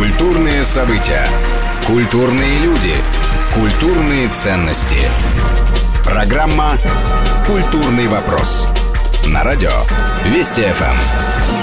Культурные события. Культурные люди. Культурные ценности. Программа «Культурный вопрос». На радио Вести ФМ.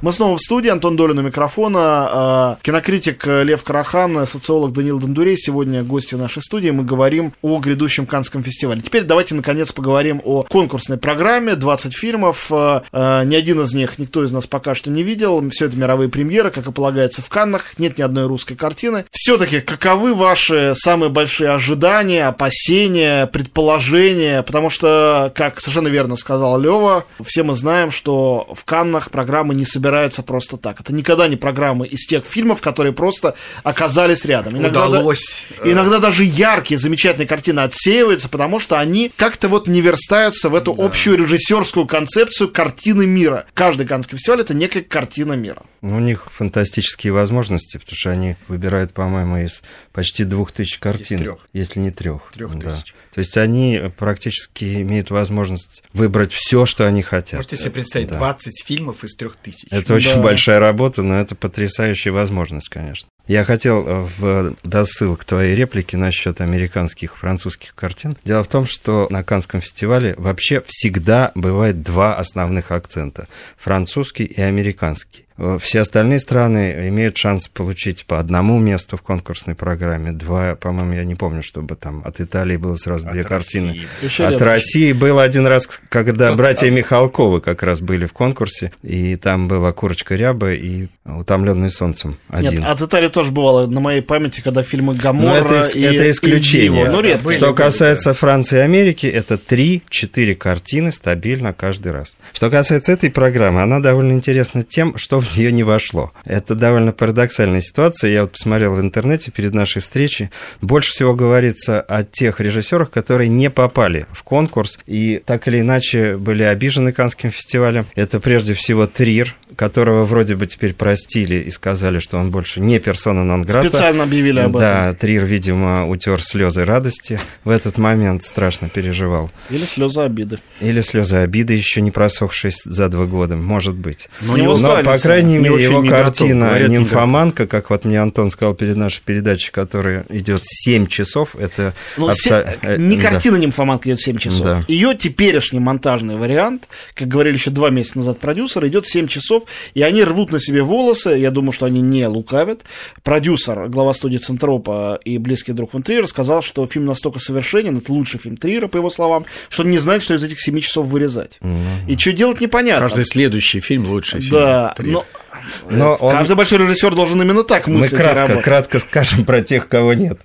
Мы снова в студии, Антон Долин у микрофона, а, кинокритик Лев Карахан, социолог Данил Дондурей. Сегодня гости нашей студии. Мы говорим о грядущем Канском фестивале. Теперь давайте, наконец, поговорим о конкурсной программе. 20 фильмов. А, а, ни один из них никто из нас пока что не видел. Все это мировые премьеры, как и полагается в Каннах. Нет ни одной русской картины. Все-таки, каковы ваши самые большие ожидания, опасения, предположения? Потому что, как совершенно верно сказал Лева, все мы знаем, что в Каннах программы не собираются собираются просто так. Это никогда не программы из тех фильмов, которые просто оказались рядом. Иногда, Удалось. Да, иногда даже яркие, замечательные картины отсеиваются, потому что они как-то вот не верстаются в эту да. общую режиссерскую концепцию картины мира. Каждый Каннский фестиваль это некая картина мира. Ну, у них фантастические возможности, потому что они выбирают, по-моему, из почти двух тысяч картин, трех. если не трех. Трех да. тысяч. То есть они практически имеют возможность выбрать все, что они хотят. Можете себе представить, да. 20 фильмов из трех тысяч. Это очень да. большая работа, но это потрясающая возможность, конечно. Я хотел э, в досыл к твоей реплике насчет американских и французских картин. Дело в том, что на Канском фестивале вообще всегда бывает два основных акцента – французский и американский. Э, все остальные страны имеют шанс получить по одному месту в конкурсной программе. Два, по-моему, я не помню, чтобы там от Италии было сразу от две России. картины. Еще от России был один раз, когда Тот братья сам. Михалковы как раз были в конкурсе, и там была курочка ряба и утомленный солнцем один. Нет, от Италии тоже бывало на моей памяти, когда фильмы Гамора Но это, и это исключение. И ну, редко. Что касается Франции и Америки, это 3-4 картины стабильно каждый раз. Что касается этой программы, она довольно интересна тем, что в нее не вошло. Это довольно парадоксальная ситуация. Я вот посмотрел в интернете перед нашей встречей. Больше всего говорится о тех режиссерах, которые не попали в конкурс и так или иначе были обижены Канским фестивалем. Это прежде всего Трир, которого вроде бы теперь простили и сказали, что он больше не персона нон Специально объявили об этом. Да, Трир, видимо, утер слезы радости. В этот момент страшно переживал. Или слезы обиды. Или слезы обиды, еще не просохшие за два года, может быть. Но, Но, по крайней мере, его картина готов, «Нимфоманка», как вот мне Антон сказал перед нашей передачей, которая идет 7 часов, это... Ну, абсо... Э, не да. картина «Нимфоманка» идет 7 часов. Да. Ее теперешний монтажный вариант, как говорили еще два месяца назад продюсеры, идет 7 часов и они рвут на себе волосы, я думаю, что они не лукавят. Продюсер, глава студии Центропа и близкий друг фон Триера сказал, что фильм настолько совершенен, это лучший фильм Триера, по его словам, что он не знает, что из этих 7 часов вырезать. Mm-hmm. И что делать, непонятно. Каждый следующий фильм лучший фильм. Да, но но он... Каждый большой режиссер должен именно так мыслить. Мы кратко, кратко скажем про тех, кого нет.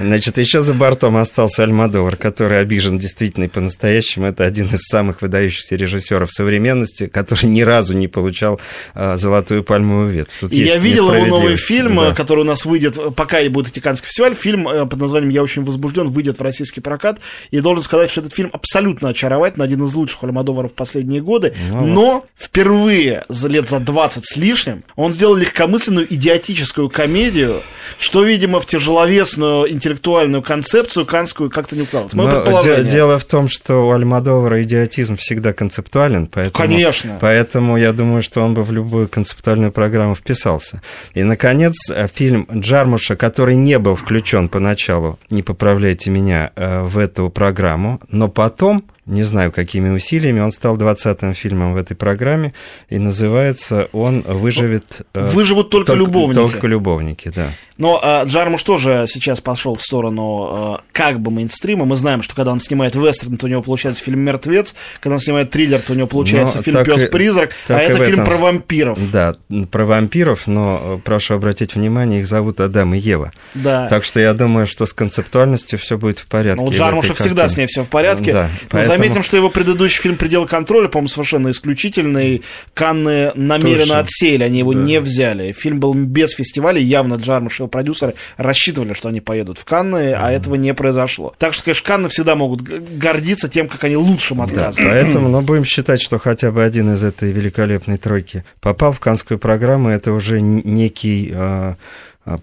Значит, еще за бортом остался Альмадовар, который обижен действительно и по-настоящему. Это один из самых выдающихся режиссеров современности, который ни разу не получал а, золотую пальмовую ветвь. Тут и я видел его новый фильм, да. который у нас выйдет, пока и будет Атиканский фестиваль. Фильм э, под названием «Я очень возбужден» выйдет в российский прокат. И должен сказать, что этот фильм абсолютно очаровательный, один из лучших Альмадоваров в последние годы. Ну, но вот. впервые за лет за 20 с лишним лишним. Он сделал легкомысленную идиотическую комедию, что, видимо, в тяжеловесную интеллектуальную концепцию канскую как-то не укладывалось. Мое Дело в том, что у Альмадовара идиотизм всегда концептуален, поэтому, Конечно. поэтому я думаю, что он бы в любую концептуальную программу вписался. И, наконец, фильм Джармуша, который не был включен поначалу, не поправляйте меня, э, в эту программу, но потом не знаю, какими усилиями. Он стал 20-м фильмом в этой программе, и называется он «Выживет...» э, «Выживут только, только любовники». Только любовники, да. Но а, Джармуш тоже сейчас пошел в сторону а, как бы мейнстрима. Мы знаем, что когда он снимает вестерн, то у него получается фильм «Мертвец», когда он снимает триллер, то у него получается но фильм «Пес-призрак», а это фильм про вампиров. Да, про вампиров, но прошу обратить внимание, их зовут Адам и Ева. Да. Так что я думаю, что с концептуальностью все будет в порядке. Ну, у Джармуша всегда с ней все в порядке. Да, поэтому... Заметим, что его предыдущий фильм «Предел контроля», по-моему, совершенно исключительный. Канны намеренно Точно. отсеяли, они его да. не взяли. Фильм был без фестиваля, явно Джармуш его продюсеры рассчитывали, что они поедут в Канны, mm-hmm. а этого не произошло. Так что, конечно, Канны всегда могут гордиться тем, как они лучшим отказывают. Да, поэтому, но ну, будем считать, что хотя бы один из этой великолепной тройки попал в Канскую программу, это уже некий... А,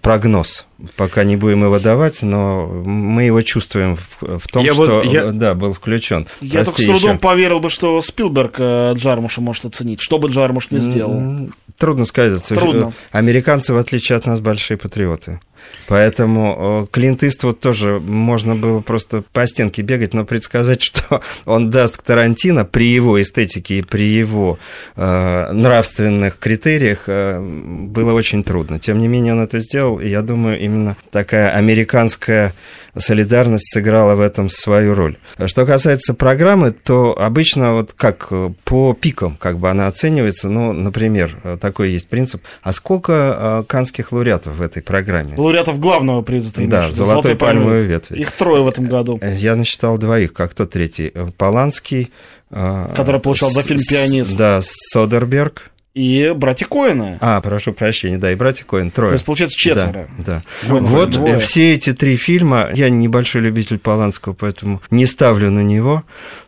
прогноз. Пока не будем его давать, но мы его чувствуем в, в том, я что вот, я... да, был включен. Я Прости, только с трудом еще. поверил бы, что Спилберг Джармуша может оценить. Что бы Джармуш не сделал? Трудно сказать. Трудно. Американцы, в отличие от нас, большие патриоты. Поэтому Клинт Иствуд тоже можно было просто по стенке бегать, но предсказать, что он даст Тарантино при его эстетике и при его э, нравственных критериях э, было очень трудно. Тем не менее, он это сделал, и я думаю, именно такая американская солидарность сыграла в этом свою роль. Что касается программы, то обычно вот как э, по пикам как бы она оценивается, ну, например, э, такой есть принцип. А сколько э, канских лауреатов в этой программе? Лауреатов главного приза ты Да, «Золотой, Золотой пальмовой ветви. Их трое в этом году. Я насчитал двоих, как то третий. Поланский. Который получал за фильм «Пианист». Да, Содерберг и братья Коэна. А, прошу прощения, да, и братья Коэн, трое. То есть, получается, четверо. Да, да. Коэн, вот двое. все эти три фильма, я небольшой любитель Поланского, поэтому не ставлю на него,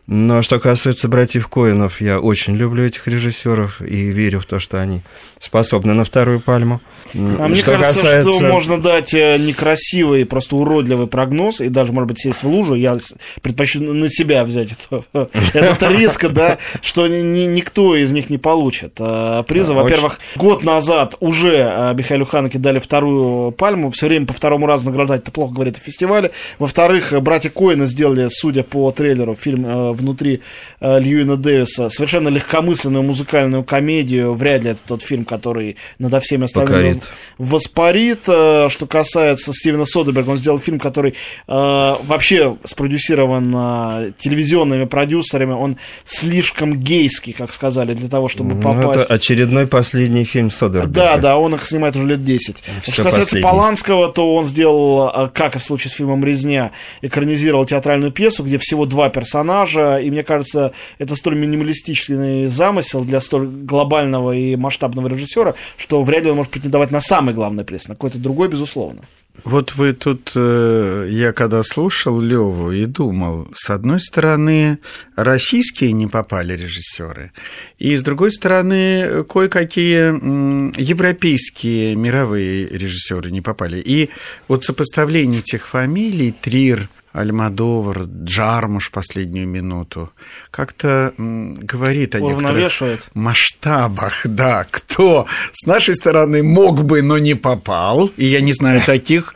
но что касается братьев Коинов, я очень люблю этих режиссеров и верю в то, что они способны на вторую пальму. А мне кажется, касается... что можно дать э, некрасивый, просто уродливый прогноз, и даже, может быть, сесть в лужу. Я предпочту на себя взять это, этот риск, да, что ни, никто из них не получит э, приза. Во-первых, год назад уже э, Михаилу Ханеке дали вторую пальму. Все время по второму разу награждать это плохо говорит о фестивале. Во-вторых, братья Коины сделали, судя по трейлеру, фильм внутри Льюина Дэвиса, совершенно легкомысленную музыкальную комедию. Вряд ли это тот фильм, который надо всеми остальными воспарит. Воспарит. Э, что касается Стивена Содерберга, он сделал фильм, который э, вообще спродюсирован э, телевизионными продюсерами. Он слишком гейский, как сказали, для того, чтобы ну, попасть. Это очередной последний фильм Содерберга. Да, да, он их снимает уже лет 10. Все что касается последний. Поланского, то он сделал, э, как и в случае с фильмом «Резня», экранизировал театральную пьесу, где всего два персонажа, и мне кажется, это столь минималистичный замысел для столь глобального и масштабного режиссера, что вряд ли он может претендовать на самый главный приз, на какой-то другой, безусловно. Вот вы тут, э, я когда слушал Леву и думал, с одной стороны, российские не попали режиссеры, и с другой стороны, кое-какие европейские мировые режиссеры не попали. И вот сопоставление этих фамилий, Трир, Альмадовар, Джармуш последнюю минуту, как-то говорит о некоторых масштабах, да, кто с нашей стороны мог бы, но не попал, и я не знаю таких,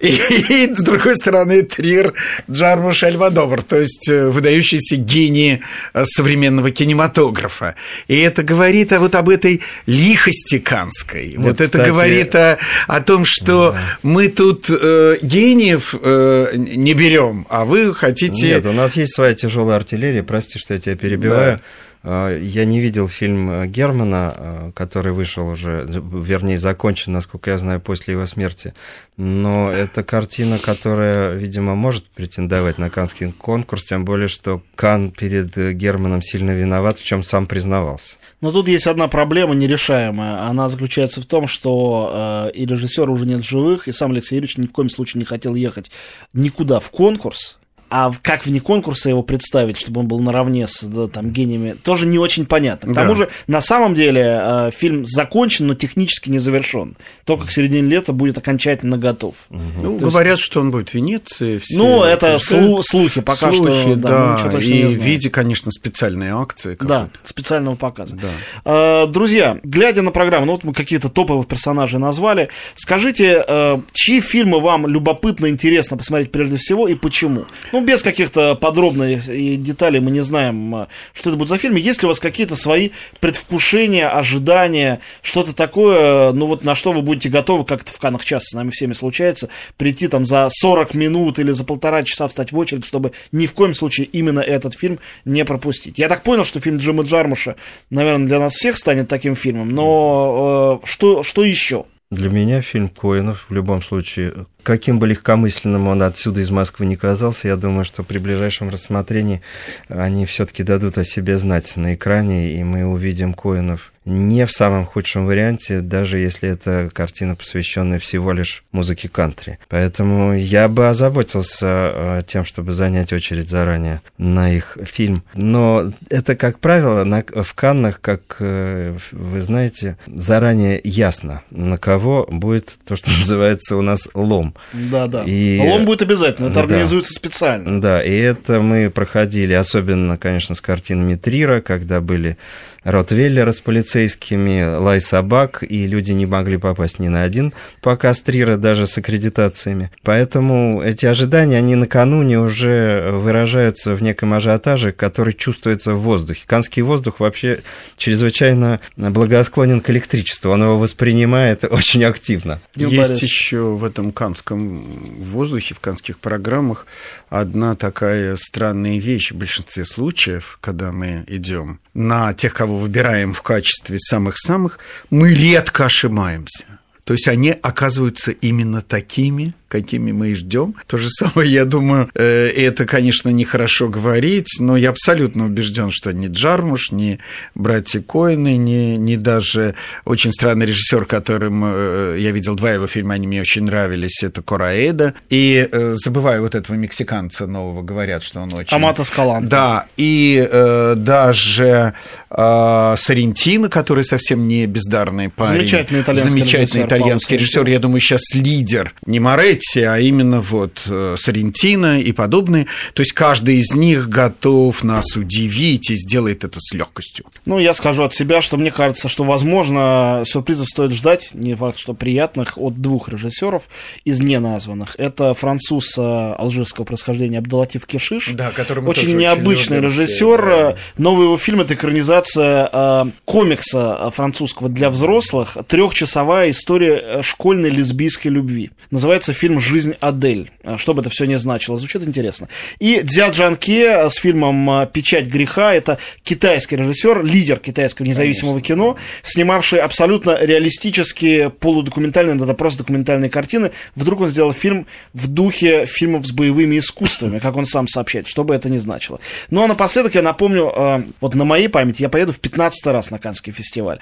и, и с другой стороны Трир, Джармуш, Альмадовар, то есть э, выдающиеся гении э, современного кинематографа. И это говорит о, вот об этой лихости канской, вот это говорит о, о том, что да. мы тут э, гениев э, не берем берем, а вы хотите... Нет, у нас есть своя тяжелая артиллерия, прости, что я тебя перебиваю. Да. А, я не видел фильм э, Германа, э, который вышел уже, вернее, закончен, насколько я знаю, после его смерти. Но это картина, которая, видимо, может претендовать на Каннский конкурс, тем более, что Кан перед Германом сильно виноват, в чем сам признавался. Но тут есть одна проблема нерешаемая. Она заключается в том, что э, и режиссера уже нет живых, и сам Алексей Юрьевич ни в коем случае не хотел ехать никуда в конкурс а как вне конкурса его представить, чтобы он был наравне с да, там, гениями, тоже не очень понятно. К тому да. же, на самом деле, э, фильм закончен, но технически не завершен. Только к середине лета будет окончательно готов. Угу. Ну, То говорят, есть... что он будет в Венеции. Все ну, это слу- слухи пока слухи, что. Да, да и в виде, конечно, специальной акции. Да, специального показа. Да. Э, друзья, глядя на программу, ну вот мы какие-то топовых персонажей назвали, скажите, э, чьи фильмы вам любопытно, интересно посмотреть прежде всего и почему? Ну, без каких-то подробных деталей мы не знаем, э, что это будет за фильм. Есть ли у вас какие-то свои предвкушения, ожидания, что-то такое, ну вот на что вы будете готовы, как это в Канах часто с нами всеми случается, прийти там за 40 минут или за полтора часа встать в очередь, чтобы ни в коем случае именно этот фильм не пропустить. Я так понял, что фильм Джима Джармуша, наверное, для нас всех станет таким фильмом, но э, что, что еще? Для меня фильм Коинов в любом случае, каким бы легкомысленным он отсюда из Москвы не казался, я думаю, что при ближайшем рассмотрении они все-таки дадут о себе знать на экране, и мы увидим Коинов не в самом худшем варианте, даже если это картина, посвященная всего лишь музыке кантри. Поэтому я бы озаботился э, тем, чтобы занять очередь заранее на их фильм. Но это, как правило, на, в Каннах, как э, вы знаете, заранее ясно, на кого будет то, что называется у нас лом. Да, да. И... Лом будет обязательно, это да. организуется специально. Да, и это мы проходили, особенно, конечно, с картинами Трира, когда были Ротвейлера с полицейскими, лай собак, и люди не могли попасть ни на один показ Трира, даже с аккредитациями. Поэтому эти ожидания, они накануне уже выражаются в неком ажиотаже, который чувствуется в воздухе. Канский воздух вообще чрезвычайно благосклонен к электричеству, он его воспринимает очень активно. Есть еще в этом канском воздухе, в канских программах одна такая странная вещь в большинстве случаев, когда мы идем на тех, кого выбираем в качестве самых-самых, мы редко ошибаемся. То есть они оказываются именно такими, какими мы и ждем. То же самое, я думаю, э, это, конечно, нехорошо говорить, но я абсолютно убежден, что ни Джармуш, ни братья Коины, ни, ни даже очень странный режиссер, которым э, я видел два его фильма, они мне очень нравились, это Кораэда. И э, забываю вот этого мексиканца нового, говорят, что он очень... Амата Скаланта. Да, и э, даже э, Сарентино, который совсем не бездарный парень. Замечательный итальянский Замечательный режиссер, итальянский режиссер. Я думаю, сейчас лидер. Не Моретти, Моретти, а именно вот э, Соррентино и подобные. То есть каждый из них готов нас удивить и сделает это с легкостью. Ну, я скажу от себя, что мне кажется, что, возможно, сюрпризов стоит ждать, не факт, что приятных, от двух режиссеров из неназванных. Это француз э, алжирского происхождения Абдалатив Кишиш. Да, который очень необычный очень режиссер. Да. Новый его фильм это экранизация э, комикса французского для взрослых. Трехчасовая история школьной лесбийской любви. Называется фильм фильм «Жизнь Адель». А, что бы это все ни значило, звучит интересно. И Дзя Джанке с фильмом а, «Печать греха». Это китайский режиссер, лидер китайского независимого Конечно. кино, снимавший абсолютно реалистические полудокументальные, это просто документальные картины. Вдруг он сделал фильм в духе фильмов с боевыми искусствами, как он сам сообщает, что бы это ни значило. Ну а напоследок я напомню, а, вот на моей памяти я поеду в 15 раз на Каннский фестиваль.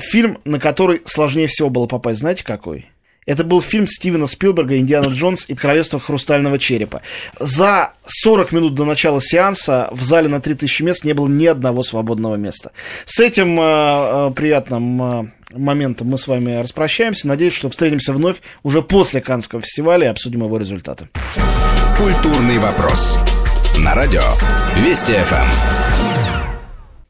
Фильм, на который сложнее всего было попасть, знаете какой? Это был фильм Стивена Спилберга «Индиана Джонс и Королевство Хрустального Черепа». За 40 минут до начала сеанса в зале на 3000 мест не было ни одного свободного места. С этим э, э, приятным э, моментом мы с вами распрощаемся. Надеюсь, что встретимся вновь уже после Каннского фестиваля и обсудим его результаты. Культурный вопрос. На радио Вести ФМ.